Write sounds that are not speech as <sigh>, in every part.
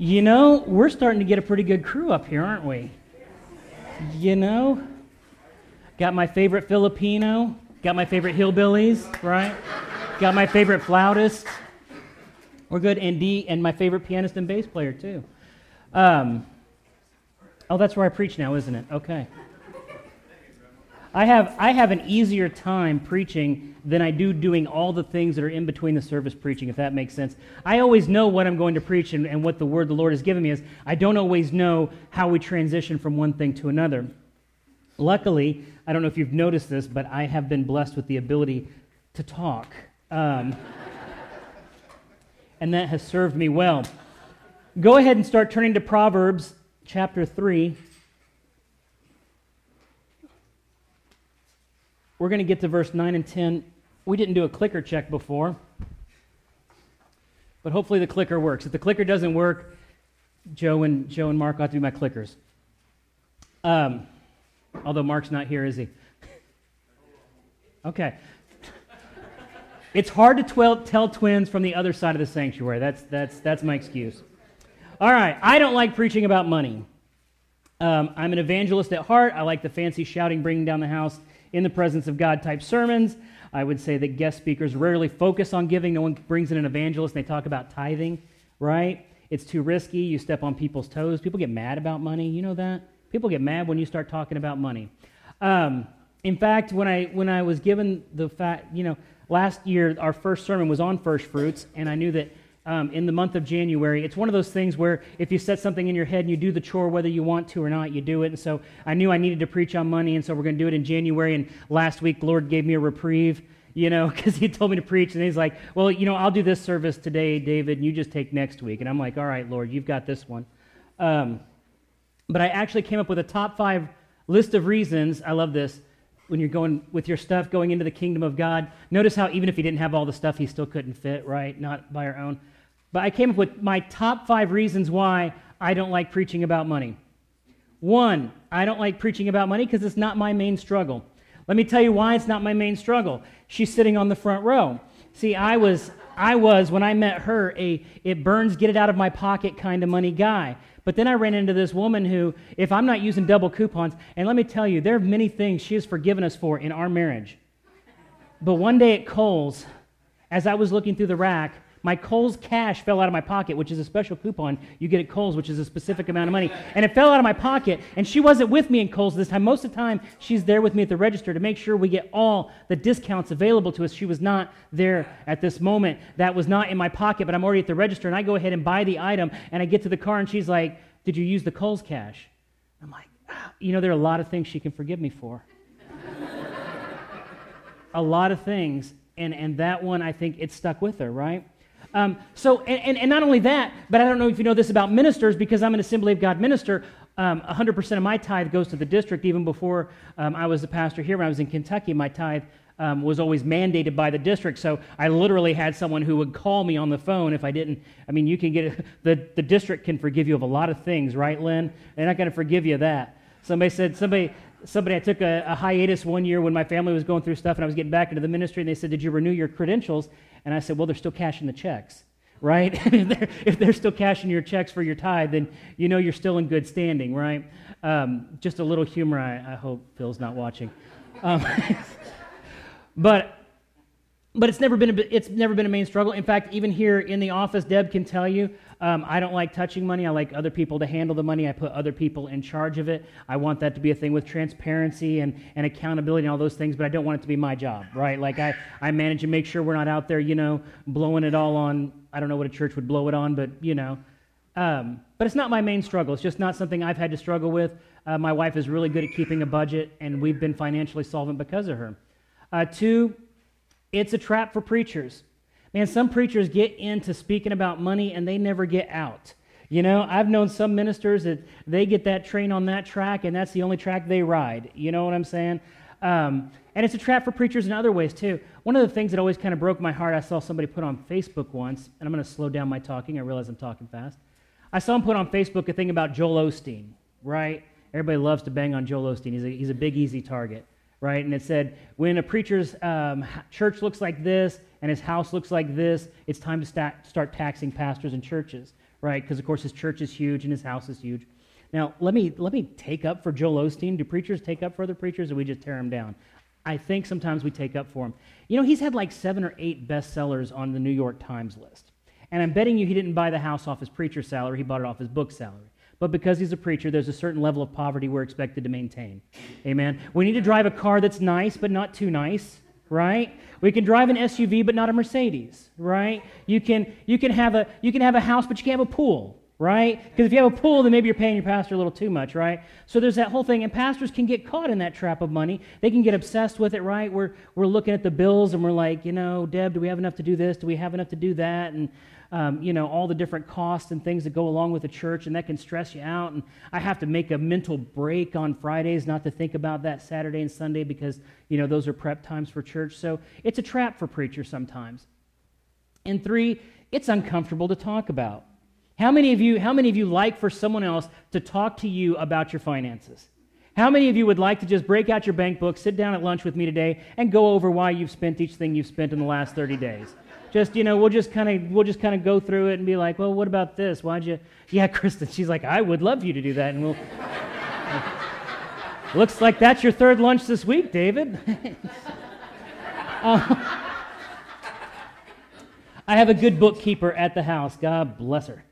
You know, we're starting to get a pretty good crew up here, aren't we? You know, got my favorite Filipino, got my favorite hillbillies, right? Got my favorite flautist. We're good, and D, and my favorite pianist and bass player too. Um, oh, that's where I preach now, isn't it? Okay. I have, I have an easier time preaching than I do doing all the things that are in between the service preaching, if that makes sense. I always know what I'm going to preach and, and what the word the Lord has given me is. I don't always know how we transition from one thing to another. Luckily, I don't know if you've noticed this, but I have been blessed with the ability to talk. Um, <laughs> and that has served me well. Go ahead and start turning to Proverbs chapter 3. We're going to get to verse 9 and 10. We didn't do a clicker check before, but hopefully the clicker works. If the clicker doesn't work, Joe and, Joe and Mark ought to be my clickers. Um, although Mark's not here, is he? okay. <laughs> It's hard to tw- tell twins from the other side of the sanctuary. That's, that's, that's my excuse. All right, I don't like preaching about money. Um, I'm an evangelist at heart. I like the fancy shouting, bringing down the house in the presence of God type sermons. I would say that guest speakers rarely focus on giving. No one brings in an evangelist and they talk about tithing, right? It's too risky. You step on people's toes. People get mad about money. You know that? People get mad when you start talking about money. Um, in fact, when I, when I was given the fact, you know, last year our first sermon was on first fruits, and I knew that um, in the month of January. It's one of those things where if you set something in your head and you do the chore whether you want to or not, you do it. And so I knew I needed to preach on money, and so we're going to do it in January. And last week, Lord gave me a reprieve, you know, <laughs> because He told me to preach. And He's like, Well, you know, I'll do this service today, David, and you just take next week. And I'm like, All right, Lord, you've got this one. Um, but I actually came up with a top five list of reasons. I love this when you're going with your stuff going into the kingdom of God. Notice how even if he didn't have all the stuff, he still couldn't fit, right? Not by our own. But I came up with my top five reasons why I don't like preaching about money. One, I don't like preaching about money because it's not my main struggle. Let me tell you why it's not my main struggle. She's sitting on the front row. See, I was, I was when I met her, a it burns, get it out of my pocket kind of money guy. But then I ran into this woman who, if I'm not using double coupons, and let me tell you, there are many things she has forgiven us for in our marriage. But one day at Kohl's, as I was looking through the rack, my Kohl's cash fell out of my pocket, which is a special coupon you get at Kohl's, which is a specific amount of money. And it fell out of my pocket, and she wasn't with me in Kohl's this time. Most of the time, she's there with me at the register to make sure we get all the discounts available to us. She was not there at this moment. That was not in my pocket, but I'm already at the register, and I go ahead and buy the item, and I get to the car, and she's like, Did you use the Kohl's cash? I'm like, ah. You know, there are a lot of things she can forgive me for. <laughs> a lot of things. And, and that one, I think it stuck with her, right? Um, so, and, and, and, not only that, but I don't know if you know this about ministers, because I'm an Assembly of God minister, um, 100% of my tithe goes to the district. Even before um, I was a pastor here, when I was in Kentucky, my tithe um, was always mandated by the district. So I literally had someone who would call me on the phone if I didn't. I mean, you can get, <laughs> the, the district can forgive you of a lot of things, right, Lynn? They're not going to forgive you that. Somebody said, somebody, somebody, I took a, a, hiatus one year when my family was going through stuff and I was getting back into the ministry, and they said, Did you renew your credentials? And I said, Well, they're still cashing the checks, right? <laughs> if, they're, if, they're, still cashing your checks for your tithe, then you know you're still in good standing, right? Um, just a little humor. I, I, hope Phil's not watching. Um, <laughs> but but it's never been a, it's never been a main struggle. In fact, even here in the office, Deb can tell you um, I don't like touching money. I like other people to handle the money. I put other people in charge of it. I want that to be a thing with transparency and, and accountability and all those things, but I don't want it to be my job, right? Like I, I manage and make sure we're not out there, you know, blowing it all on, I don't know what a church would blow it on, but, you know. Um, but it's not my main struggle. It's just not something I've had to struggle with. Uh, my wife is really good at keeping a budget, and we've been financially solvent because of her. Uh, two, it's a trap for preachers. Man, some preachers get into speaking about money and they never get out. You know, I've known some ministers that they get that train on that track and that's the only track they ride. You know what I'm saying? Um, and it's a trap for preachers in other ways too. One of the things that always kind of broke my heart, I saw somebody put on Facebook once, and I'm going to slow down my talking. I realize I'm talking fast. I saw him put on Facebook a thing about Joel Osteen, right? Everybody loves to bang on Joel Osteen. He's a, he's a big, easy target, right? And it said, when a preacher's um, church looks like this, and his house looks like this, it's time to start taxing pastors and churches, right? Because, of course, his church is huge and his house is huge. Now, let me, let me take up for Joel Osteen. Do preachers take up for other preachers, or we just tear them down? I think sometimes we take up for him. You know, he's had like seven or eight bestsellers on the New York Times list. And I'm betting you he didn't buy the house off his preacher salary, he bought it off his book salary. But because he's a preacher, there's a certain level of poverty we're expected to maintain. Amen. We need to drive a car that's nice, but not too nice, right? We can drive an SUV, but not a Mercedes, right? You can, you can, have, a, you can have a house, but you can't have a pool, right? Because if you have a pool, then maybe you're paying your pastor a little too much, right? So there's that whole thing, and pastors can get caught in that trap of money. They can get obsessed with it, right? We're, we're looking at the bills and we're like, you know, Deb, do we have enough to do this? Do we have enough to do that? And um, you know, all the different costs and things that go along with the church, and that can stress you out. And I have to make a mental break on Fridays not to think about that Saturday and Sunday because, you know, those are prep times for church. So it's a trap for preachers sometimes. And three, it's uncomfortable to talk about. How many of you, how many of you like for someone else to talk to you about your finances? How many of you would like to just break out your bank book, sit down at lunch with me today, and go over why you've spent each thing you've spent in the last 30 days? Just you know we'll just kind of we'll just kind of go through it and be like well what about this? Why'd you yeah kristen she's like i would love you to do that and we'll <laughs> looks like that's your third lunch this week david. Uh, <laughs> i have a good bookkeeper at the house. God bless her.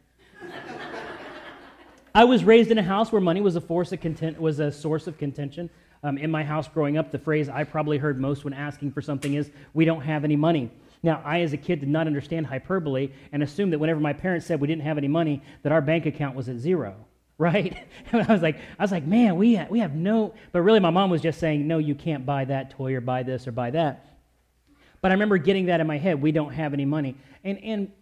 I was raised in a house where money was a force of content was a source of contention. Um, in my house growing up the phrase i probably heard most when asking for something is we don't have any money now, I, as a kid, did not understand hyperbole and assumed that whenever my parents said we didn't have any money, that our bank account was at zero, <laughs> right? I was like, I was like, man, we we have no. But really, my mom was just saying, no, you can't buy that toy or buy this or buy that. But I remember getting that in my head. We don't have any money, and and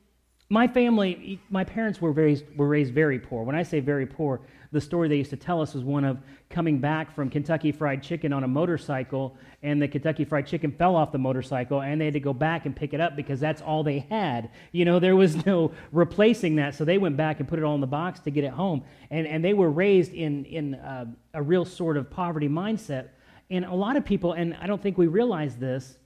my family, my parents were very were raised very poor. When I say very poor, the story they used to tell us was one of coming back from Kentucky Fried Chicken on a motorcycle, and the Kentucky Fried Chicken fell off the motorcycle, and they had to go back and pick it up because that's all they had. You know, there was no replacing that, so they went back and put it all in the box to get it home. And, and they were raised in, in uh, a real sort of poverty mindset. And a lot of people, and I don't think we realize this,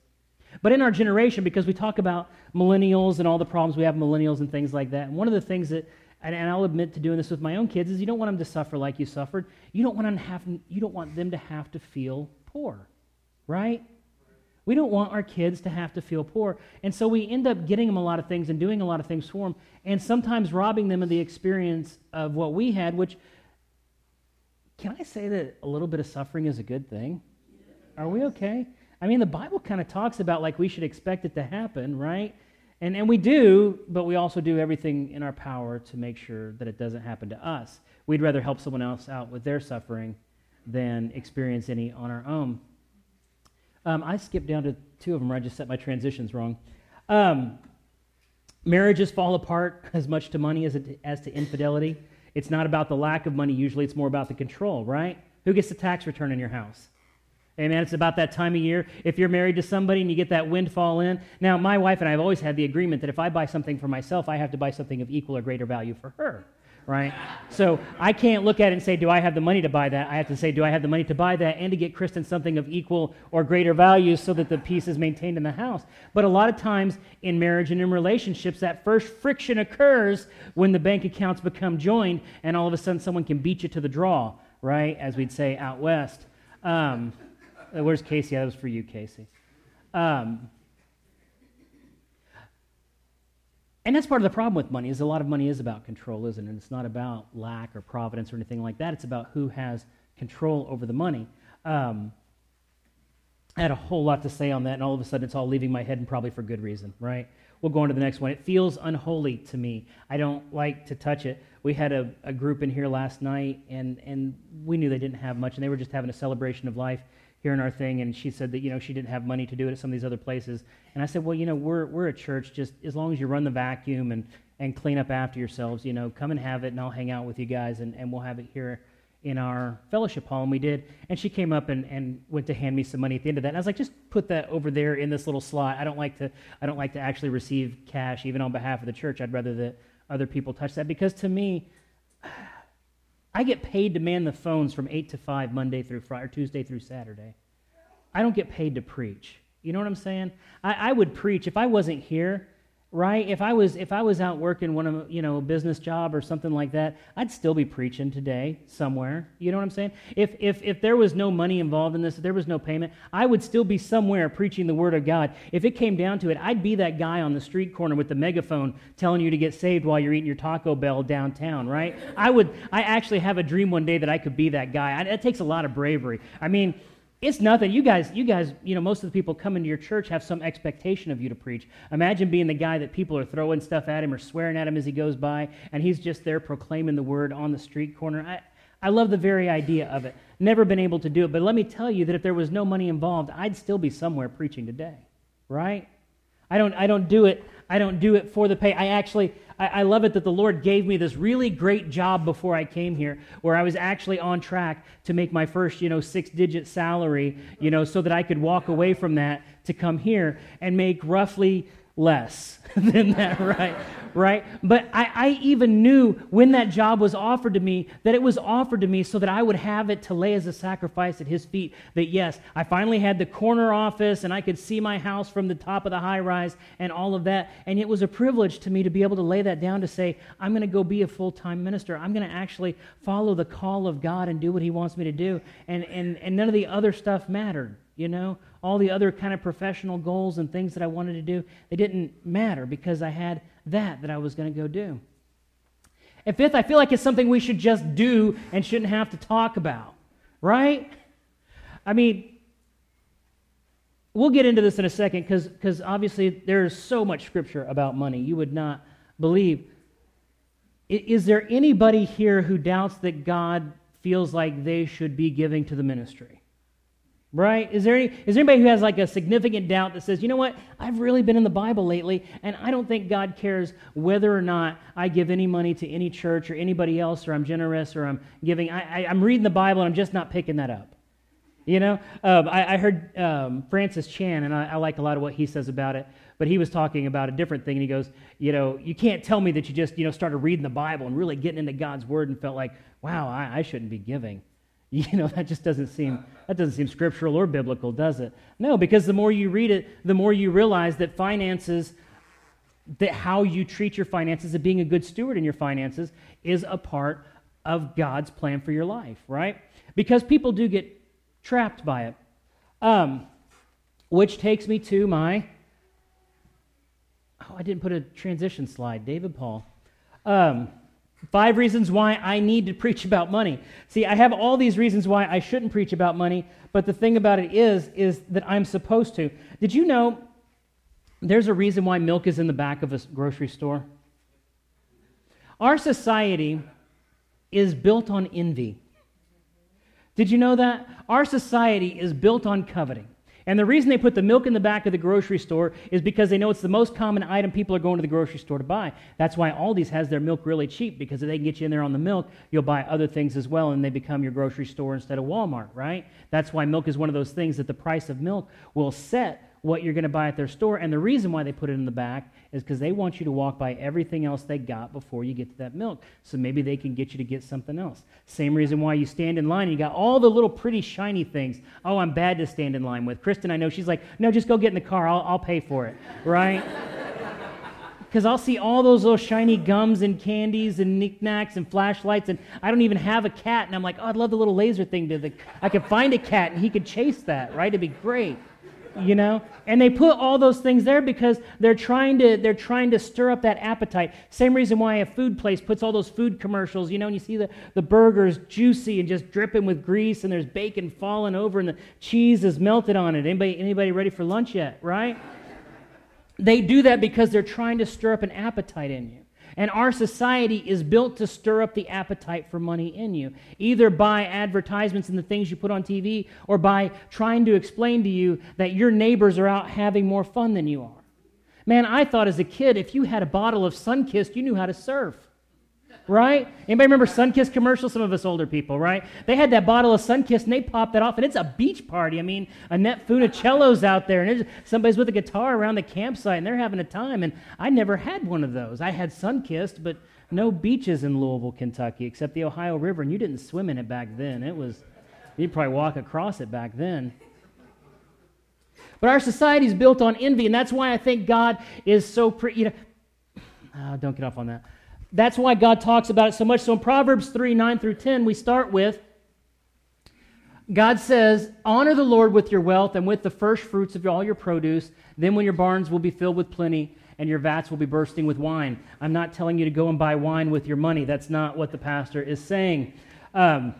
but in our generation, because we talk about millennials and all the problems we have millennials and things like that, and one of the things that and, and I'll admit to doing this with my own kids, is you don't want them to suffer like you suffered. You don't want them to have, you don't want them to have to feel poor, right? We don't want our kids to have to feel poor. And so we end up getting them a lot of things and doing a lot of things for them, and sometimes robbing them of the experience of what we had, which, can I say that a little bit of suffering is a good thing? Are we okay? I mean, the Bible kind of talks about like we should expect it to happen, right? And, and we do, but we also do everything in our power to make sure that it doesn't happen to us. We'd rather help someone else out with their suffering than experience any on our own. Um, I skipped down to two of them where I just set my transitions wrong. Um, marriages fall apart <laughs> as much to money as, it, as to infidelity. It's not about the lack of money, usually, it's more about the control, right? Who gets the tax return in your house? Amen. It's about that time of year. If you're married to somebody and you get that windfall in. Now, my wife and I have always had the agreement that if I buy something for myself, I have to buy something of equal or greater value for her, right? so I can't look at it and say, do I have the money to buy that? I have to say, do I have the money to buy that and to get Kristen something of equal or greater value so that the peace is maintained in the house? But a lot of times in marriage and in relationships, that first friction occurs when the bank accounts become joined and all of a sudden someone can beat you to the draw, right? As we'd say out west. Um, where's Casey? That was for you, Casey. Um, and that's part of the problem with money is a lot of money is about control, isn't it? And it's not about lack or providence or anything like that. It's about who has control over the money. Um, I had a whole lot to say on that, and all of a sudden it's all leaving my head, and probably for good reason, right? We'll go on to the next one. It feels unholy to me. I don't like to touch it. We had a, a group in here last night, and, and we knew they didn't have much, and they were just having a celebration of life here in our thing, and she said that you know she didn't have money to do it at some of these other places. And I said, well, you know, we're we're a church. Just as long as you run the vacuum and and clean up after yourselves, you know, come and have it, and I'll hang out with you guys, and, and we'll have it here in our fellowship hall. And we did. And she came up and, and went to hand me some money at the end of that. And I was like, just put that over there in this little slot. I don't like to I don't like to actually receive cash even on behalf of the church. I'd rather that other people touch that because to me. I get paid to man the phones from 8 to 5 Monday through Friday, or Tuesday through Saturday. I don't get paid to preach. You know what I'm saying? I, I would preach if I wasn't here. Right? If I was if I was out working one of you know a business job or something like that, I'd still be preaching today somewhere. You know what I'm saying? If if if there was no money involved in this, if there was no payment, I would still be somewhere preaching the word of God. If it came down to it, I'd be that guy on the street corner with the megaphone telling you to get saved while you're eating your Taco Bell downtown, right? I would I actually have a dream one day that I could be that guy. It takes a lot of bravery. I mean, it's nothing. You guys, you guys, you know, most of the people coming to your church have some expectation of you to preach. Imagine being the guy that people are throwing stuff at him or swearing at him as he goes by, and he's just there proclaiming the word on the street corner. I, I love the very idea of it. Never been able to do it, but let me tell you that if there was no money involved, I'd still be somewhere preaching today, right? I don't, I don't do it. I don't do it for the pay. I actually, I, I love it that the Lord gave me this really great job before I came here, where I was actually on track to make my first, you know, six-digit salary, you know, so that I could walk away from that to come here and make roughly less <laughs> than that, right? right? But I, I, even knew when that job was offered to me that it was offered to me so that I would have it to lay as a sacrifice at his feet. That yes, I finally had the corner office and I could see my house from the top of the high rise and all of that. And it was a privilege to me to be able to lay that down to say, I'm going to go be a full time minister. I'm going to actually follow the call of God and do what he wants me to do. And, and, and none of the other stuff mattered you know all the other kind of professional goals and things that i wanted to do they didn't matter because i had that that I was going to go do. And fifth, I feel like it's something we should just do and shouldn't have to talk about, right? I mean, we'll get into this in a second because obviously there is so much scripture about money. You would not believe. Is there anybody here who doubts that God feels like they should be giving to the ministry? Right? Is there, any, is there anybody who has like a significant doubt that says, you know what, I've really been in the Bible lately, and I don't think God cares whether or not I give any money to any church or anybody else, or I'm generous, or I'm giving. I, am reading the Bible and I'm just not picking that up. You know, um, I, I, heard um, Francis Chan, and I, I like a lot of what he says about it, but he was talking about a different thing, and he goes, you know, you can't tell me that you just, you know, started reading the Bible and really getting into God's Word and felt like, wow, I, I shouldn't be giving. <laughs> You know, that just doesn't seem that doesn't seem scriptural or biblical, does it? No, because the more you read it, the more you realize that finances that how you treat your finances and being a good steward in your finances is a part of God's plan for your life, right? Because people do get trapped by it. Um, which takes me to my oh, I didn't put a transition slide, David Paul. Um, Five reasons why I need to preach about money. See, I have all these reasons why I shouldn't preach about money, but the thing about it is is that I'm supposed to. Did you know there's a reason why milk is in the back of a grocery store? Our society is built on envy. Did you know that? Our society is built on coveting. And the reason they put the milk in the back of the grocery store is because they know it's the most common item people are going to the grocery store to buy. That's why Aldi's has their milk really cheap because if they can get you in there on the milk, you'll buy other things as well and they become your grocery store instead of Walmart, right? That's why milk is one of those things that the price of milk will set what you're going to buy at their store. And the reason why they put it in the back is because they want you to walk by everything else they got before you get to that milk. So maybe they can get you to get something else. Same reason why you stand in line and you got all the little pretty shiny things. Oh, I'm bad to stand in line with. Kristen, I know, she's like, no, just go get in the car. I'll, I'll pay for it, <laughs> right? because I'll see all those little shiny gums and candies and knickknacks and flashlights, and I don't even have a cat, and I'm like, oh, I'd love the little laser thing. To the, I could find a cat, and he could chase that, right? It'd be great you know? And they put all those things there because they're trying to they're trying to stir up that appetite. Same reason why a food place puts all those food commercials you know and you see the, the burgers juicy and just dripping with grease and there's bacon falling over and the cheese is melted on it. Anybody anybody ready for lunch yet right? They do that because they're trying to stir up an appetite in you and our society is built to stir up the appetite for money in you, either by advertisements and the things you put on TV or by trying to explain to you that your neighbors are out having more fun than you are. Man, I thought as a kid, if you had a bottle of Sunkist, you knew how to surf right? Anybody remember Sunkist commercials? Some of us older people, right? They had that bottle of Sunkist and they popped that off, and it's a beach party. I mean, Annette Funicello's out there, and somebody's with a guitar around the campsite, and they're having a time. And I never had one of those. I had Sunkist, but no beaches in Louisville, Kentucky, except the Ohio River, and you didn't swim in it back then. It was, you'd probably walk across it back then. But our society is built on envy, and that's why I think God is so, pre- you know, oh, <sighs> don't get off on that. That's why God talks about it so much. So in Proverbs 3 9 through 10, we start with God says, Honor the Lord with your wealth and with the first fruits of all your produce. Then, when your barns will be filled with plenty and your vats will be bursting with wine. I'm not telling you to go and buy wine with your money. That's not what the pastor is saying. Um,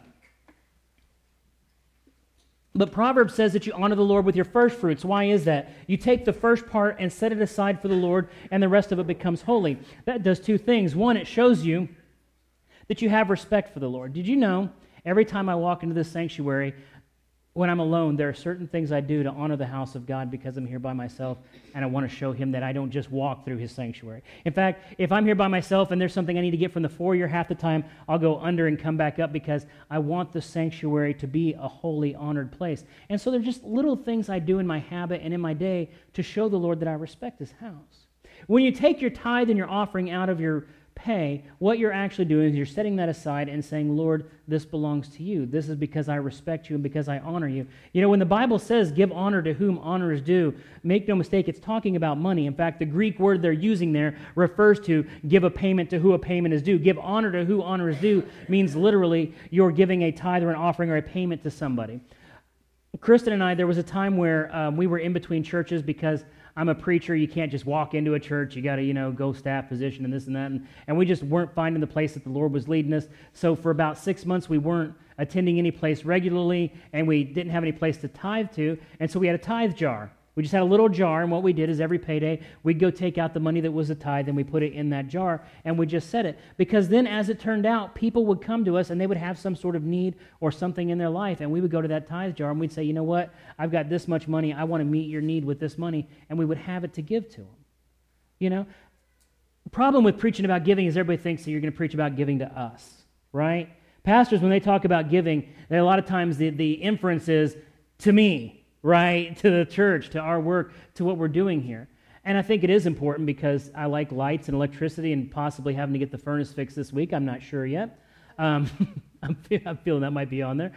but Proverbs says that you honor the Lord with your first fruits. Why is that? You take the first part and set it aside for the Lord, and the rest of it becomes holy. That does two things. One, it shows you that you have respect for the Lord. Did you know every time I walk into this sanctuary, when I'm alone, there are certain things I do to honor the house of God because I'm here by myself and I want to show Him that I don't just walk through His sanctuary. In fact, if I'm here by myself and there's something I need to get from the foyer half the time, I'll go under and come back up because I want the sanctuary to be a holy, honored place. And so there's just little things I do in my habit and in my day to show the Lord that I respect His house. When you take your tithe and your offering out of your pay, what you're actually doing is you're setting that aside and saying, Lord, this belongs to you. This is because I respect you and because I honor you. You know, when the Bible says give honor to whom honor is due, make no mistake, it's talking about money. In fact, the Greek word they're using there refers to give a payment to who a payment is due. Give honor to who honor is due means literally you're giving a tithe or an offering or a payment to somebody. Kristen and I, there was a time where um, we were in between churches because I'm a preacher. You can't just walk into a church. You got to, you know, go staff position and this and that. And, and we just weren't finding the place that the Lord was leading us. So for about six months, we weren't attending any place regularly, and we didn't have any place to tithe to. And so we had a tithe jar. We just had a little jar, and what we did is every payday, we'd go take out the money that was a tithe and we put it in that jar, and we just set it. Because then, as it turned out, people would come to us and they would have some sort of need or something in their life, and we would go to that tithe jar and we'd say, you know what, I've got this much money, I want to meet your need with this money, and we would have it to give to them. You know? The problem with preaching about giving is everybody thinks that you're going to preach about giving to us, right? Pastors, when they talk about giving, a lot of times the, the inference is to me right? To the church, to our work, to what we're doing here. And I think it is important because I like lights and electricity and possibly having to get the furnace fixed this week. I'm not sure yet. Um, <laughs> I'm, feeling that might be on there.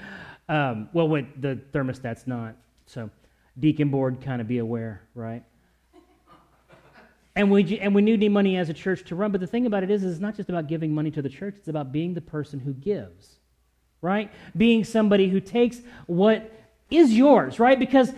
Um, well, when the thermostat's not. So, deacon board, kind of be aware, right? And we, and we need money as a church to run. But the thing about it is, is it's not just about giving money to the church, it's about being the person who gives, right? Being somebody who takes what is yours, right? Because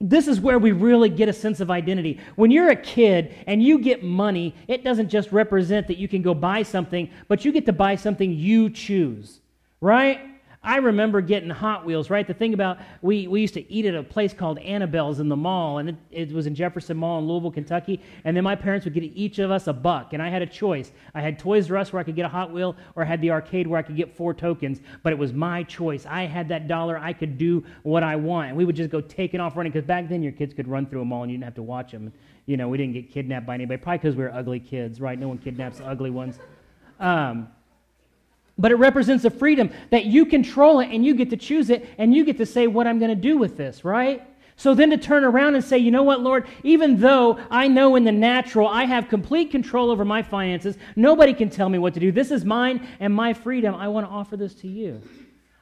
this is where we really get a sense of identity. When you're a kid and you get money, it doesn't just represent that you can go buy something, but you get to buy something you choose, right? I remember getting Hot Wheels, right? The thing about, we, we used to eat at a place called Annabelle's in the mall, and it, it, was in Jefferson Mall in Louisville, Kentucky. And then my parents would get each of us a buck, and I had a choice. I had Toys R Us where I could get a Hot Wheel, or I had the arcade where I could get four tokens, but it was my choice. I had that dollar, I could do what I want. And we would just go taking off running, because back then your kids could run through a mall and you didn't have to watch them. You know, we didn't get kidnapped by anybody, probably because we were ugly kids, right? No one kidnaps ugly ones. Um, but it represents a freedom that you control it and you get to choose it and you get to say what I'm going to do with this, right? So then to turn around and say, you know what, Lord, even though I know in the natural I have complete control over my finances, nobody can tell me what to do. This is mine and my freedom. I want to offer this to you.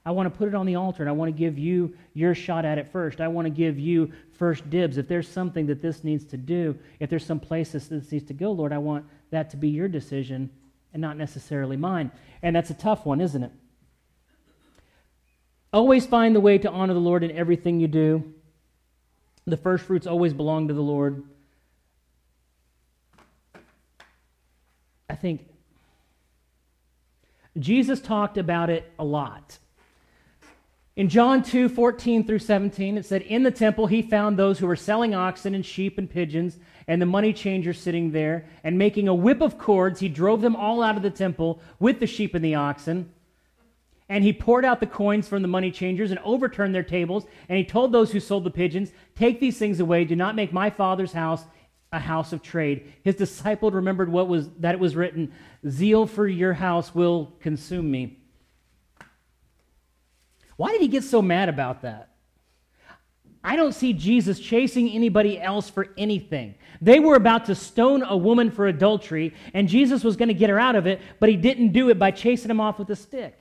I want to put it on the altar and I want to give you your shot at it first. I want to give you first dibs. If there's something that this needs to do, if there's some place this needs to go, Lord, I want that to be your decision and not necessarily mine. And that's a tough one, isn't it? Always find the way to honor the Lord in everything you do. The first fruits always belong to the Lord. I think Jesus talked about it a lot. In John 2 14 through 17, it said, In the temple he found those who were selling oxen and sheep and pigeons and the money changers sitting there, and making a whip of cords, he drove them all out of the temple with the sheep and the oxen. And he poured out the coins from the money changers and overturned their tables. And he told those who sold the pigeons, Take these things away. Do not make my father's house a house of trade. His disciple remembered what was that it was written, Zeal for your house will consume me. Why did he get so mad about that? I don't see Jesus chasing anybody else for anything. They were about to stone a woman for adultery, and Jesus was going to get her out of it, but he didn't do it by chasing him off with a stick.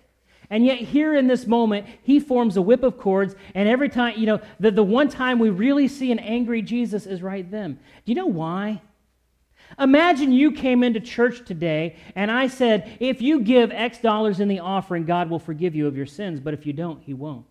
And yet, here in this moment, he forms a whip of cords. And every time, you know, the, the one time we really see an angry Jesus is right then. Do you know why? Imagine you came into church today and I said, if you give X dollars in the offering, God will forgive you of your sins, but if you don't, He won't.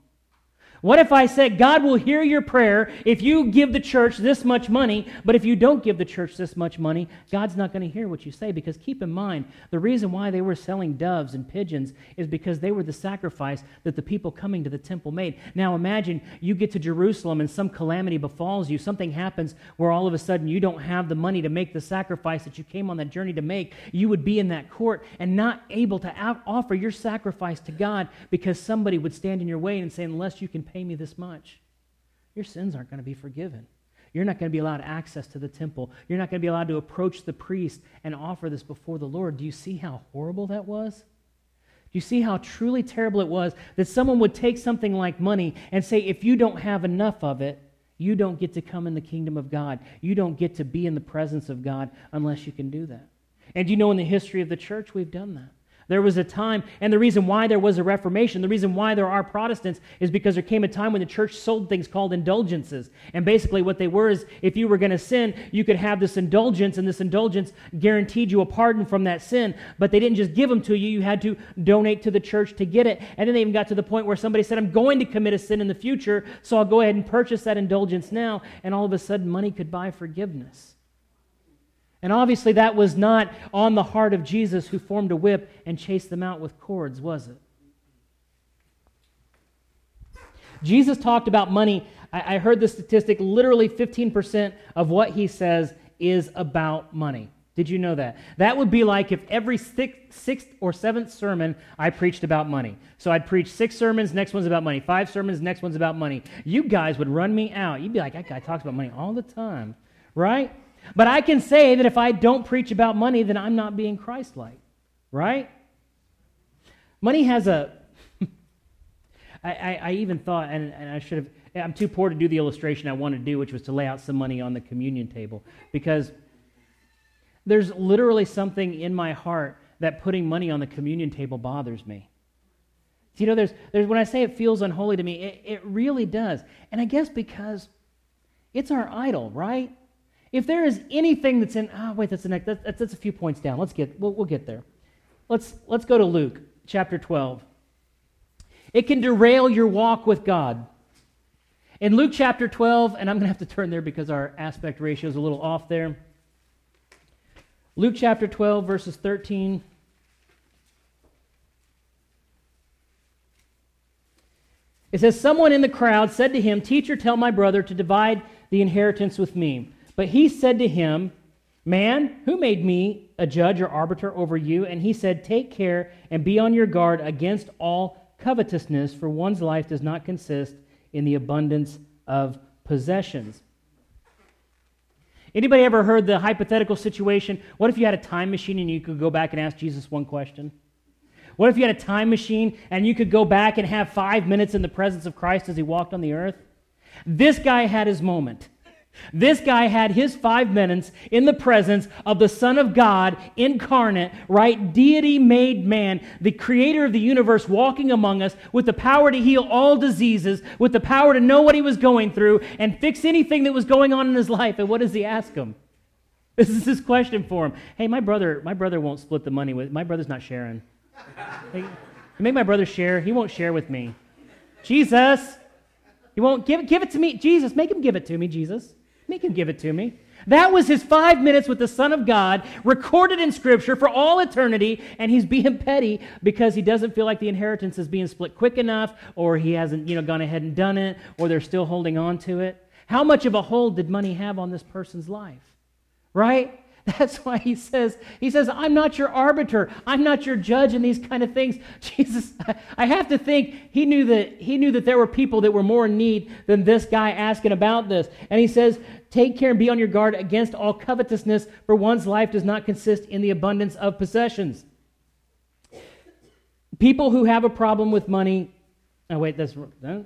What if I said, God will hear your prayer if you give the church this much money, but if you don't give the church this much money, God's not going to hear what you say? Because keep in mind, the reason why they were selling doves and pigeons is because they were the sacrifice that the people coming to the temple made. Now imagine you get to Jerusalem and some calamity befalls you. Something happens where all of a sudden you don't have the money to make the sacrifice that you came on that journey to make. You would be in that court and not able to offer your sacrifice to God because somebody would stand in your way and say, unless you can pay me this much, your sins aren't going to be forgiven. You're not going to be allowed access to the temple. You're not going to be allowed to approach the priest and offer this before the Lord. Do you see how horrible that was? Do you see how truly terrible it was that someone would take something like money and say, if you don't have enough of it, you don't get to come in the kingdom of God. You don't get to be in the presence of God unless you can do that. And you know, in the history of the church, we've done that. There was a time, and the reason why there was a Reformation, the reason why there are Protestants, is because there came a time when the church sold things called indulgences. And basically, what they were is if you were going to sin, you could have this indulgence, and this indulgence guaranteed you a pardon from that sin. But they didn't just give them to you, you had to donate to the church to get it. And then they even got to the point where somebody said, I'm going to commit a sin in the future, so I'll go ahead and purchase that indulgence now. And all of a sudden, money could buy forgiveness. And obviously, that was not on the heart of Jesus who formed a whip and chased them out with cords, was it? Jesus talked about money. I, I heard the statistic literally 15% of what he says is about money. Did you know that? That would be like if every sixth, sixth or seventh sermon I preached about money. So I'd preach six sermons, next one's about money. Five sermons, next one's about money. You guys would run me out. You'd be like, that guy talks about money all the time, right? But I can say that if I don't preach about money, then I'm not being Christ like, right? Money has a. <laughs> I, I, I even thought, and, and I should have, I'm too poor to do the illustration I wanted to do, which was to lay out some money on the communion table. Because there's literally something in my heart that putting money on the communion table bothers me. You know, there's, there's when I say it feels unholy to me, it, it really does. And I guess because it's our idol, right? If there is anything that's in, oh, wait, that's the next, that's, that's a few points down. Let's get, we'll, we'll get there. Let's, let's go to Luke chapter 12. It can derail your walk with God. In Luke chapter 12, and I'm going to have to turn there because our aspect ratio is a little off there. Luke chapter 12, verses 13. It says, Someone in the crowd said to him, Teacher, tell my brother to divide the inheritance with me. But he said to him, Man, who made me a judge or arbiter over you? And he said, Take care and be on your guard against all covetousness, for one's life does not consist in the abundance of possessions. Anybody ever heard the hypothetical situation? What if you had a time machine and you could go back and ask Jesus one question? What if you had a time machine and you could go back and have five minutes in the presence of Christ as he walked on the earth? This guy had his moment. This guy had his five minutes in the presence of the Son of God incarnate, right? Deity made man, the creator of the universe walking among us with the power to heal all diseases, with the power to know what he was going through and fix anything that was going on in his life. And what does he ask him? <laughs> This is his question for him. Hey, my brother, my brother won't split the money with my brother's not sharing. Hey, make my brother share. He won't share with me. Jesus. He won't give, give it to me. Jesus, make him give it to me, Jesus. Make him give it to me. That was his five minutes with the Son of God, recorded in Scripture for all eternity, and he's being petty because he doesn't feel like the inheritance is being split quick enough, or he hasn't, you know, gone ahead and done it, or they're still holding on to it. How much of a hold did money have on this person's life? Right? <laughs> That's why he says, he says, I'm not your arbiter. I'm not your judge in these kind of things. <laughs> Jesus, I have to think he knew that he knew that there were people that were more in need than this guy asking about this. And he says, Take care and be on your guard against all covetousness, for one's life does not consist in the abundance of possessions. People who have a problem with money. Oh, wait, that's. that's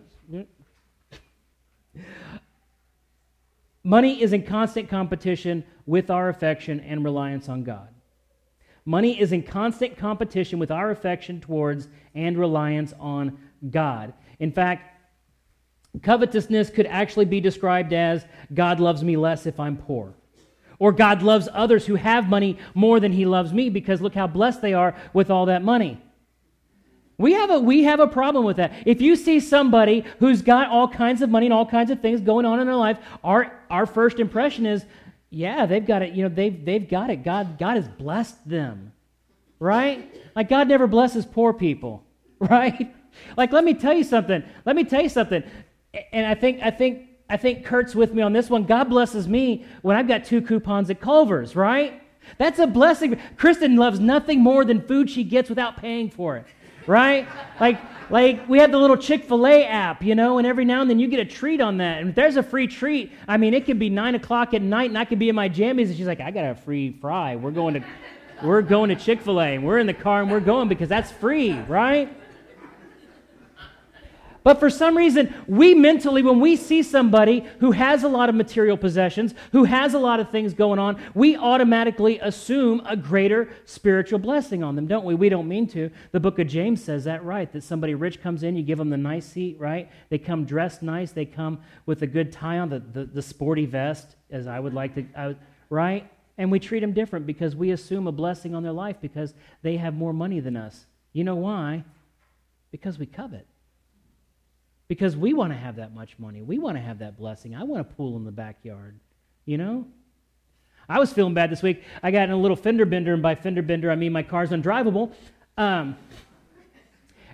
Money is in constant competition with our affection and reliance on God. Money is in constant competition with our affection towards and reliance on God. In fact, covetousness could actually be described as God loves me less if I'm poor. Or God loves others who have money more than he loves me because look how blessed they are with all that money. We have a we have a problem with that. If you see somebody who's got all kinds of money and all kinds of things going on in their life, our our first impression is, yeah, they've got it, you know, they've they've got it. God God has blessed them. Right? Like God never blesses poor people, <laughs> right? Like let me tell you something. Let me tell you something. And I think I think I think Kurt's with me on this one. God blesses me when I've got two coupons at Culver's, right? That's a blessing. Kristen loves nothing more than food she gets without paying for it right? Like, like we have the little Chick fil A app, you know, and every now and then you get a treat on that. And if there's a free treat, I mean, it can be nine o'clock at night and I could be in my jammies and she's like, I got a free fry. We're going to, we're going to Chick fil A and we're in the car and we're going because that's free, right? But for some reason, we mentally, when we see somebody who has a lot of material possessions, who has a lot of things going on, we automatically assume a greater spiritual blessing on them, don't we? We don't mean to. The book of James says that, right? That somebody rich comes in, you give them the nice seat, right? They come dressed nice, they come with a good tie on, the, the, the sporty vest, as I would like to, I, right? And we treat them different because we assume a blessing on their life because they have more money than us. You know why? Because we covet because we want to have that much money. We want to have that blessing. I want a pool in the backyard, you know? I was feeling bad this week. I got in a little fender bender, and by fender bender, I mean my car's undrivable. Um,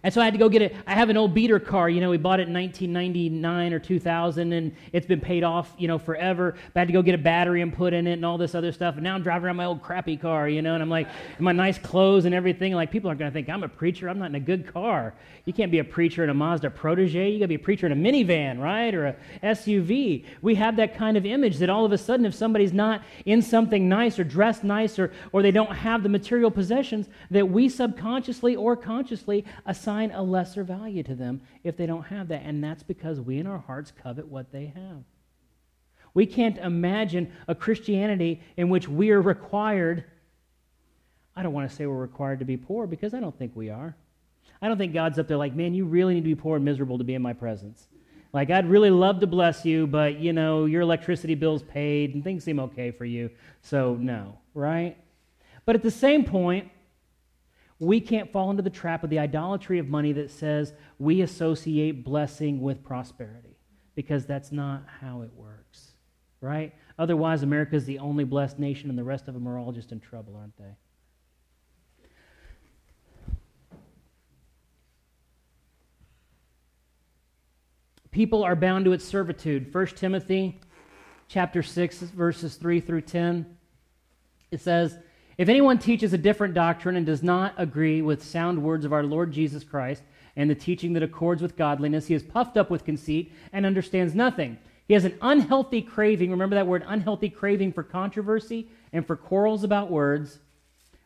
and so I had to go get it. I have an old beater car. You know, we bought it in 1999 or 2000, and it's been paid off, you know, forever. But I had to go get a battery and put in it and all this other stuff. And now I'm driving around my old crappy car, you know, and I'm like, in my nice clothes and everything. Like, people aren't going to think I'm a preacher. I'm not in a good car. You can't be a preacher in a Mazda Protege. You got to be a preacher in a minivan, right? Or a SUV. We have that kind of image that all of a sudden, if somebody's not in something nice or dressed nice or, or they don't have the material possessions, that we subconsciously or consciously assign assign a lesser value to them if they don't have that. And that's because we in our hearts covet what they have. We can't imagine a Christianity in which we are required. I don't want to say we're required to be poor because I don't think we are. I don't think God's up there like, man, you really need to be poor and miserable to be in my presence. Like, I'd really love to bless you, but, you know, your electricity bill's paid and things seem okay for you. So, no, right? But at the same point, we can't fall into the trap of the idolatry of money that says we associate blessing with prosperity because that's not how it works, right? Otherwise, America is the only blessed nation and the rest of them are all just in trouble, aren't they? People are bound to its servitude. 1 Timothy chapter 6 verses 3 through 10 it says if anyone teaches a different doctrine and does not agree with sound words of our Lord Jesus Christ and the teaching that accords with godliness, he is puffed up with conceit and understands nothing. He has an unhealthy craving, remember that word, unhealthy craving for controversy and for quarrels about words,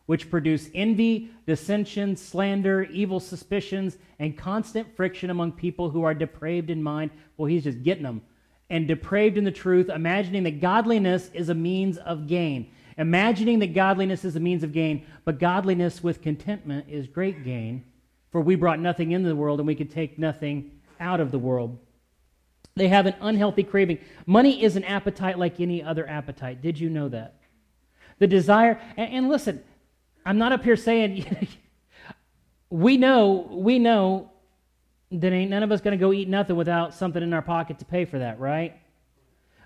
which produce envy, dissension, slander, evil suspicions, and constant friction among people who are depraved in mind. Well, he's just getting them. And depraved in the truth, imagining that godliness is a means of gain imagining that godliness is a means of gain, but godliness with contentment is great gain. For we brought nothing into the world, and we could take nothing out of the world. They have an unhealthy craving. Money is an appetite like any other appetite. Did you know that? The desire, and, and listen, I'm not up here saying <laughs> we know, we know that ain't none of us going to go eat nothing without something in our pocket to pay for that, right?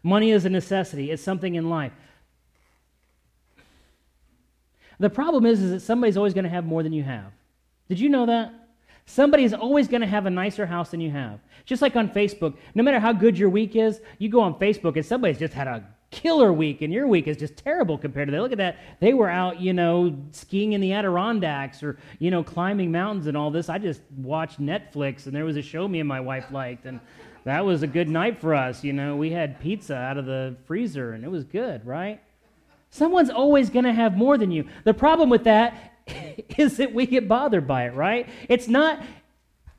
Money is a necessity, it's something in life. The problem is, is that somebody's always going to have more than you have. Did you know that? Somebody's always going to have a nicer house than you have. Just like on Facebook, no matter how good your week is, you go on Facebook and somebody's just had a killer week and your week is just terrible compared to that. Look at that. They were out, you know, skiing in the Adirondacks or, you know, climbing mountains and all this. I just watched Netflix and there was a show me and my wife liked and that was a good night for us, you know. We had pizza out of the freezer and it was good, right? Someone's always going to have more than you. The problem with that <laughs> is that we get bothered by it, right? It's not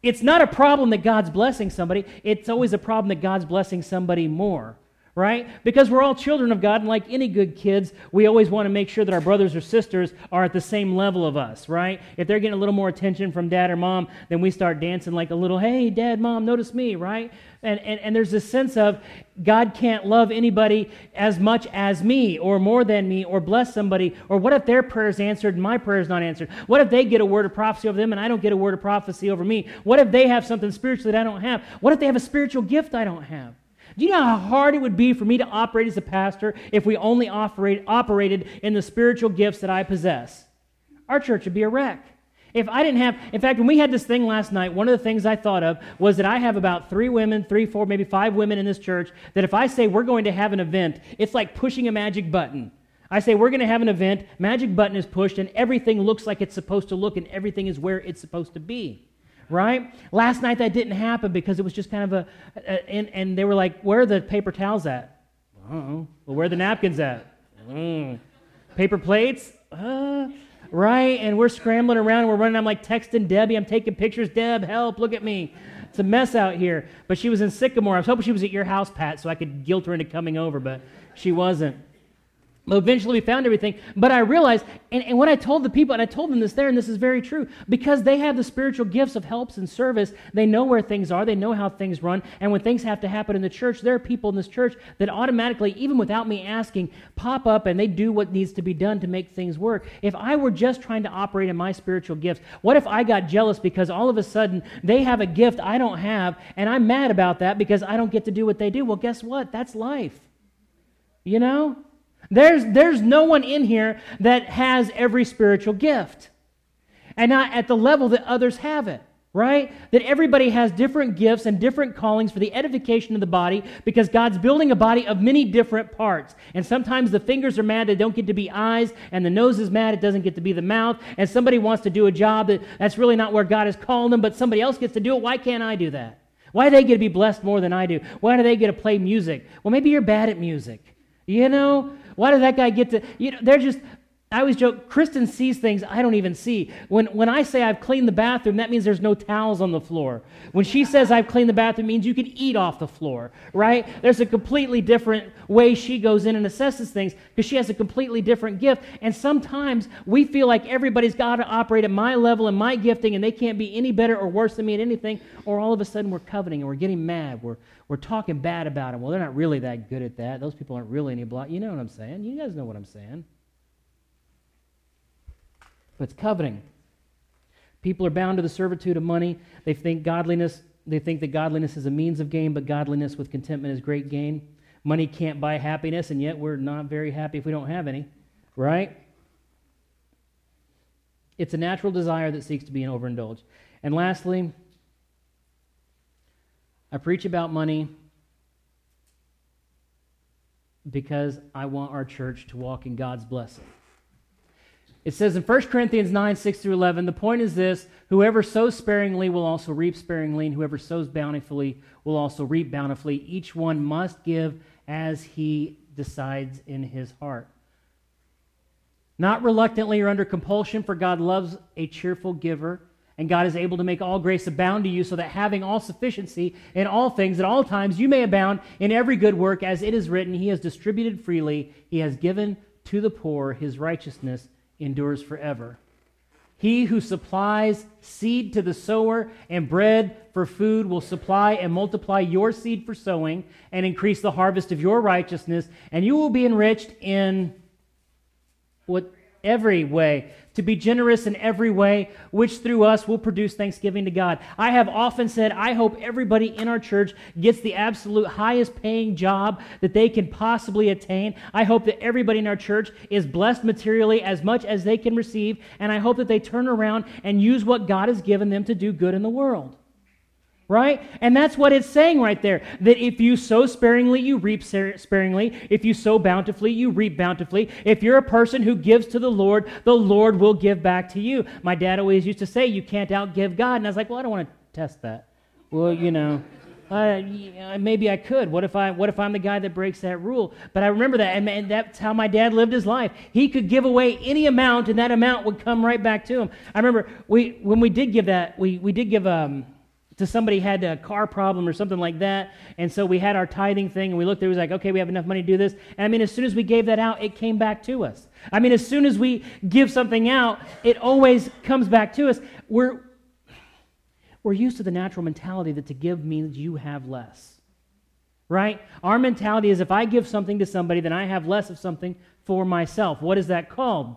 it's not a problem that God's blessing somebody. It's always a problem that God's blessing somebody more, right? Because we're all children of God, and like any good kids, we always want to make sure that our brothers or sisters are at the same level of us, right? If they're getting a little more attention from dad or mom, then we start dancing like a little, hey, dad, mom, notice me, right? And, and, and there's this sense of God can't love anybody as much as me or more than me or bless somebody. Or what if their prayer's answered and my prayer's not answered? What if they get a word of prophecy over them and I don't get a word of prophecy over me? What if they have something spiritually that I don't have? What if they have a spiritual gift I don't have? Do you know how hard it would be for me to operate as a pastor if we only operate, operated in the spiritual gifts that I possess? Our church would be a wreck. If I didn't have, in fact, when we had this thing last night, one of the things I thought of was that I have about three women, three, four, maybe five women in this church, that if I say we're going to have an event, it's like pushing a magic button. I say we're going to have an event, magic button is pushed, and everything looks like it's supposed to look, and everything is where it's supposed to be. Right? Last night that didn't happen because it was just kind of a, a and, and they were like, where are the paper towels at? Oh, well, where are the napkins at? Mm. Paper plates? Uh, right? And we're scrambling around we're running. I'm like texting Debbie. I'm taking pictures. Deb, help, look at me. It's a mess out here. But she was in Sycamore. I was hoping she was at your house, Pat, so I could guilt her into coming over, but she wasn't. Eventually, we found everything. But I realized, and, and when I told the people, and I told them this there, and this is very true, because they have the spiritual gifts of helps and service, they know where things are, they know how things run, and when things have to happen in the church, there are people in this church that automatically, even without me asking, pop up and they do what needs to be done to make things work. If I were just trying to operate in my spiritual gifts, what if I got jealous because all of a sudden they have a gift I don't have, and I'm mad about that because I don't get to do what they do? Well, guess what? That's life. You know? There's, there's no one in here that has every spiritual gift and not at the level that others have it, right? That everybody has different gifts and different callings for the edification of the body because God's building a body of many different parts. And sometimes the fingers are mad, they don't get to be eyes, and the nose is mad, it doesn't get to be the mouth, and somebody wants to do a job that that's really not where God has called them, but somebody else gets to do it. Why can't I do that? Why do they get to be blessed more than I do? Why do they get to play music? Well, maybe you're bad at music. You know, why did that guy get to, you know, they're just, I always joke, Kristen sees things I don't even see. When, when I say I've cleaned the bathroom, that means there's no towels on the floor. When she says I've cleaned the bathroom, means you can eat off the floor, right? There's a completely different way she goes in and assesses things because she has a completely different gift. And sometimes we feel like everybody's got to operate at my level and my gifting and they can't be any better or worse than me at anything, or all of a sudden we're coveting and we're getting mad. We're, we're talking bad about them. Well, they're not really that good at that. Those people aren't really any block. You know what I'm saying? You guys know what I'm saying. But it's coveting. People are bound to the servitude of money. They think godliness, they think that godliness is a means of gain, but godliness with contentment is great gain. Money can't buy happiness, and yet we're not very happy if we don't have any, right? It's a natural desire that seeks to be an overindulged. And lastly, I preach about money because I want our church to walk in God's blessing. It says in 1 Corinthians 9, 6 through 11, the point is this whoever sows sparingly will also reap sparingly, and whoever sows bountifully will also reap bountifully. Each one must give as he decides in his heart. Not reluctantly or under compulsion, for God loves a cheerful giver. And God is able to make all grace abound to you, so that having all sufficiency in all things at all times, you may abound in every good work, as it is written, He has distributed freely, He has given to the poor, His righteousness endures forever. He who supplies seed to the sower and bread for food will supply and multiply your seed for sowing and increase the harvest of your righteousness, and you will be enriched in what every way, to be generous in every way, which through us will produce thanksgiving to God. I have often said, I hope everybody in our church gets the absolute highest paying job that they can possibly attain. I hope that everybody in our church is blessed materially as much as they can receive, and I hope that they turn around and use what God has given them to do good in the world right? And that's what it's saying right there that if you sow sparingly, you reap sparingly. If you sow bountifully, you reap bountifully. If you're a person who gives to the Lord, the Lord will give back to you. My dad always used to say, You can't outgive God. And I was like, Well, I don't want to test that. Well, you know. Uh, maybe I could. What if I? What if I'm the guy that breaks that rule? But I remember that, and, and that's how my dad lived his life. He could give away any amount, and that amount would come right back to him. I remember we when we did give that, we we did give um, to somebody had a car problem or something like that. And so we had our tithing thing and we looked, it was like, okay, we have enough money to do this. And I mean, as soon as we gave that out, it came back to us. I mean, as soon as we give something out, it always comes back to us. We're, we're used to the natural mentality that to give means you have less. Right? Our mentality is if I give something to somebody, then I have less of something for myself. What is that called?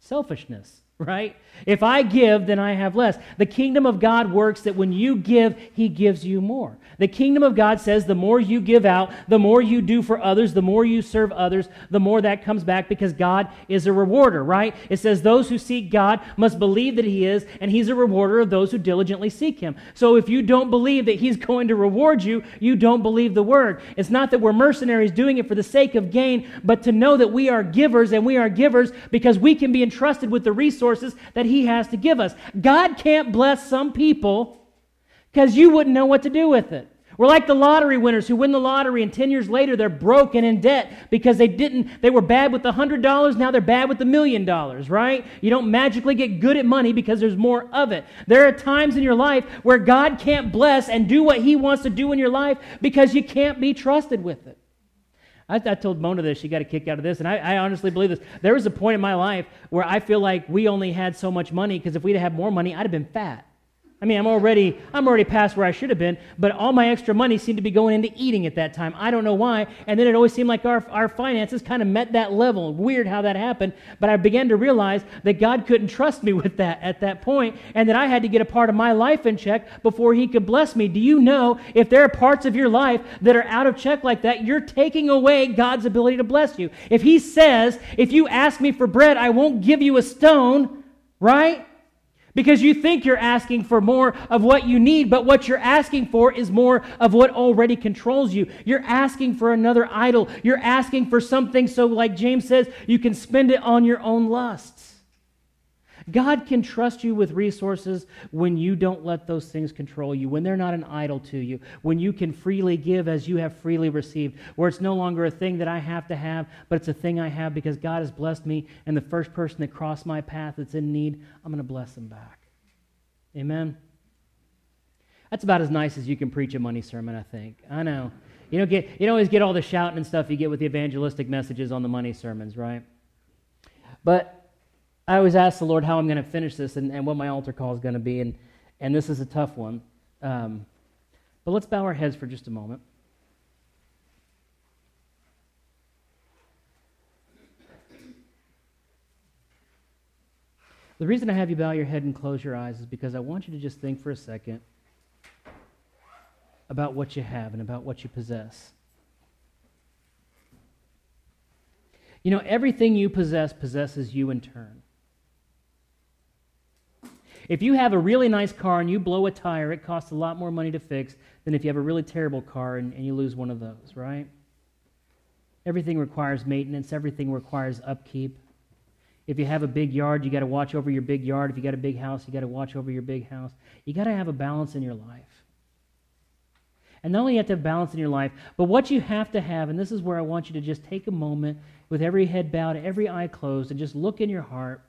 Selfishness right? If I give, then I have less. The kingdom of God works that when you give, he gives you more. The kingdom of God says the more you give out, the more you do for others, the more you serve others, the more that comes back because God is a rewarder, right? It says those who seek God must believe that he is, and he's a rewarder of those who diligently seek him. So if you don't believe that he's <laughs> going to reward you, you don't believe the word. It's not that we're mercenaries doing it for the sake of gain, but to know that we are givers, and we are givers because we can be entrusted with the resources that he has to give us. God can't bless some people because you wouldn't know what to do with it. We're like the lottery winners who win the lottery and 10 years later they're broken in debt because they didn't, they were bad with the $100, now they're bad with the million dollars, right? You don't magically get good at money because there's more of it. There are times in your life where God can't bless and do what He wants to do in your life because you can't be trusted with it. I, I told Mona this. She got a kick out of this. And I, I, honestly believe this. There was a point in my life where I feel like we only had so much money because if we'd have had more money, I'd have been fat. I mean, I'm already, I'm already past where I should have been, but all my extra money seemed to be going into eating at that time. I don't know why. And then it always seemed like our, our finances kind of met that level. Weird how that happened. But I began to realize that God couldn't trust me <laughs> with that at that point, and that I had to get a part of my life in check before He could bless me. Do you know if there are parts of your life that are out of check like that, you're taking away God's ability to bless you? If He says, if you ask me for bread, I won't give you a stone, right? Because you think you're asking for more of what you need, but what you're asking for is more of what already controls you. You're asking for another idol. You're asking for something so, like James says, you can spend it on your own lusts. God can trust you with resources when you don't let those things control you, when they're not an idol to you, when you can freely give as you have freely received, where it's no longer a thing that I have to have, but it's a thing I have because God has blessed me, and the first person that crossed my path that's in need, I'm going to bless them back. Amen? That's about as nice as you can preach a money sermon, I think. I know. You don't, get, you don't always get all the shouting and stuff you get with the evangelistic messages on the money sermons, right? But I always ask the Lord how I'm going to finish this and, and what my altar call is going to be, and, and this is a tough one. Um, but let's bow our heads for just a moment. The reason I have you bow your head and close your eyes is because I want you to just think for a second about what you have and about what you possess. You know, everything you possess possesses you in turn. If you have a really nice car and you blow a tire, it costs a lot more money to fix than if you have a really terrible car and, and you lose one of those, right? Everything requires maintenance, everything requires upkeep. If you have a big yard, you got to watch over your big yard. If you got a big house, you got to watch over your big house. You got to have a balance in your life. And not only you have to have balance in your life, but what you have to have, and this is where I want you to just take a moment with every head bowed, every eye closed, and just look in your heart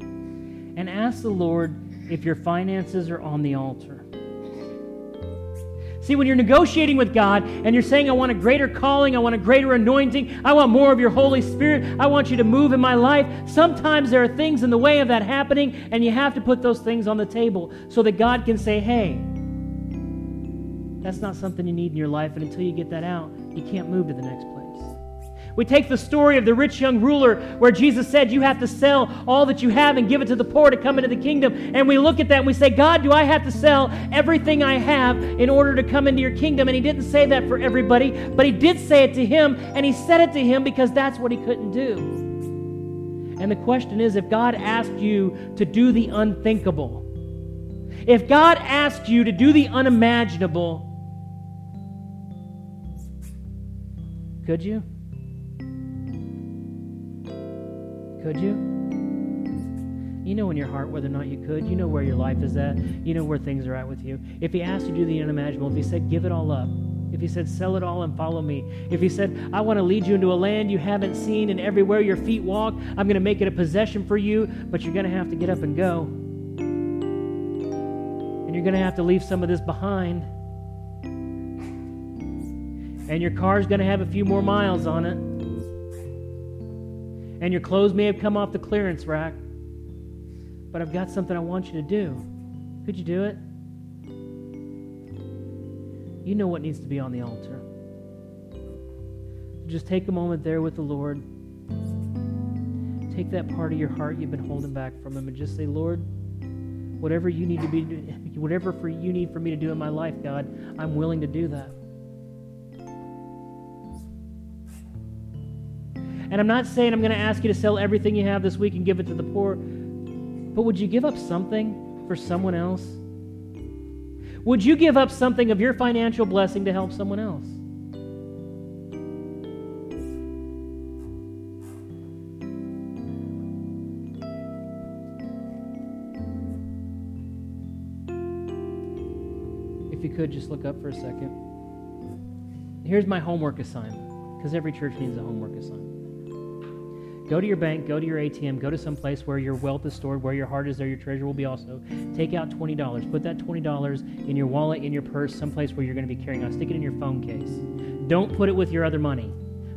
and ask the Lord if your finances are on the altar. See, when you're negotiating with God and you're saying, I want a greater calling, I want a greater anointing, I want more of your Holy Spirit, I want you to move in my life, sometimes there are things in the way of that happening, and you have to put those things on the table so that God can say, hey, that's not something you need in your life, and until you get that out, you can't move to the next place. We take the story of the rich young ruler where Jesus said, You have to sell all that you have and give it to the poor to come into the kingdom. And we look at that and we say, God, do I have to sell everything I have in order to come into your kingdom? And he didn't say that for everybody, but he did say it to him. And he said it to him because that's what he couldn't do. And the question is if God asked you to do the unthinkable, if God asked you to do the unimaginable, could you? Could you? You know in your heart whether or not you could. You know where your life is at. You know where things are at with you. If he asked you to do the unimaginable, if he said, give it all up, if he said, Sell it all and follow me, if he said, I want to lead you into a land you haven't seen, and everywhere your feet walk, I'm going to make it a possession for you, but you're going to have to get up and go. And you're going to have to leave some of this behind. And your car's going to have a few more miles on it. And your clothes may have come off the clearance rack. But I've got something I want you to do. Could you do it? You know what needs to be on the altar. Just take a moment there with the Lord. Take that part of your heart you've been holding back from Him and just say, Lord, whatever you need to be, whatever for you need for me to do in my life, God, I'm willing to do that. And I'm not saying I'm going to ask you to sell everything you have this week and give it to the poor, but would you give up something for someone else? Would you give up something of your financial blessing to help someone else? If you could just look up for a second. Here's my homework assignment, because every church needs a homework assignment. Go to your bank, go to your ATM, go to some place where your wealth is stored, where your heart is there, your treasure will be also. Take out $20. Put that $20 in your wallet, in your purse, someplace where you're going to be carrying on. Stick it in your phone case. Don't put it with your other money.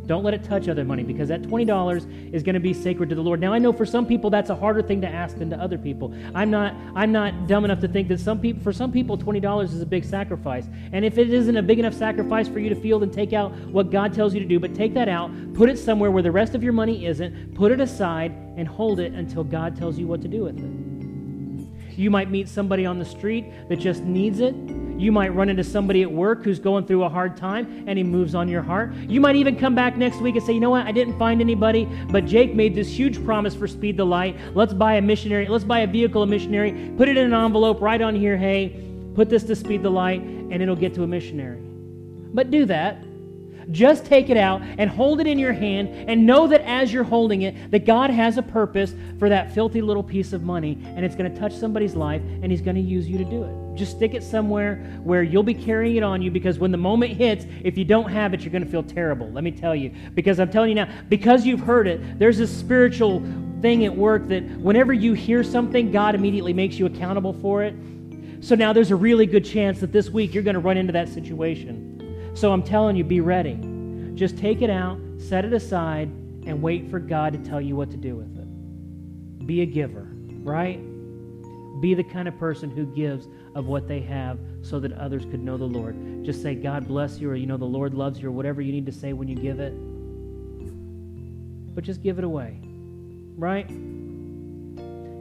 Don't let it touch other money because that $20 is going to be sacred to the Lord. Now I know for some people that's a harder thing to ask than to other people. I'm not I'm not dumb enough to think that some people for some people $20 is a big sacrifice. And if it isn't a big enough sacrifice for you to feel then take out what God tells you to do, but take that out, put it somewhere where the rest of your money isn't, put it aside and hold it until God tells you what to do with it. You might meet somebody on the street that just needs it you might run into somebody at work who's going through a hard time and he moves on your heart. You might even come back next week and say, you know what, I didn't find anybody, but Jake made this huge promise for Speed the Light. Let's buy a missionary, let's buy a vehicle, a missionary, put it in an envelope, right on here, hey, put this to Speed the Light, and it'll get to a missionary. But do that just take it out and hold it in your hand and know that as you're holding it, that God has a purpose for that filthy little piece of money and it's going to touch somebody's life and He's going to use you to do it. Just stick it somewhere where you'll be carrying it on you because when the moment hits, if you don't have it, you're going to feel terrible. Let me tell you. Because I'm telling you now, because you've heard it, there's this spiritual thing at work that whenever you hear something, God immediately makes you accountable for it. So now there's a really good chance that this week you're going to run into that situation. So I'm telling you, be ready. Just take it out, set it aside, and wait for God to tell you what to do with it. Be a giver, right? Be the kind of person who gives of what they have so that others could know the Lord. Just say, God bless you, or you know, the Lord loves you, or whatever you need to say when you give it. But just give it away, right?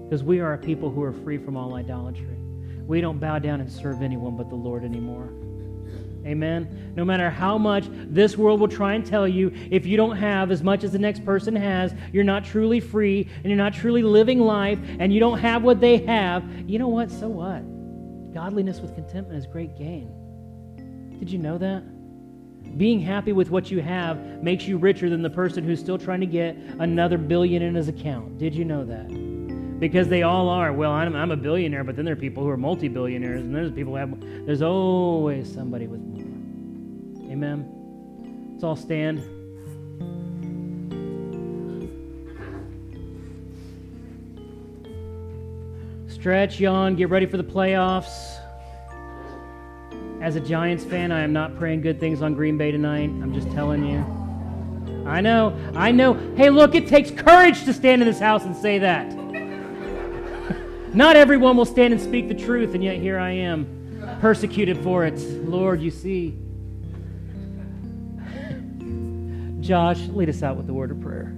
Because we are a people who are free from all idolatry. We don't bow down and serve anyone but the Lord anymore. Amen. No matter how much this world will try and tell you, if you don't have as much as the next person has, you're not truly free and you're not truly living life and you don't have what they have, you know what? So what? Godliness with contentment is great gain. Did you know that? Being happy with what you have makes you richer than the person who's still trying to get another billion in his account. Did you know that? because they all are. Well, I'm, I'm a billionaire, but then there are people who are multi billionaires, and there's people who have, there's always somebody with more. Amen. Let's all stand. Stretch, yawn, get ready for the playoffs. As a Giants fan, I am not praying good things on Green Bay tonight. I'm just telling you. I know, I know. Hey, look, it takes courage to stand in this house and say that. Not everyone will stand and speak the truth, and yet here I am, persecuted for it. Lord, you see. Josh, lead us out with the word of prayer.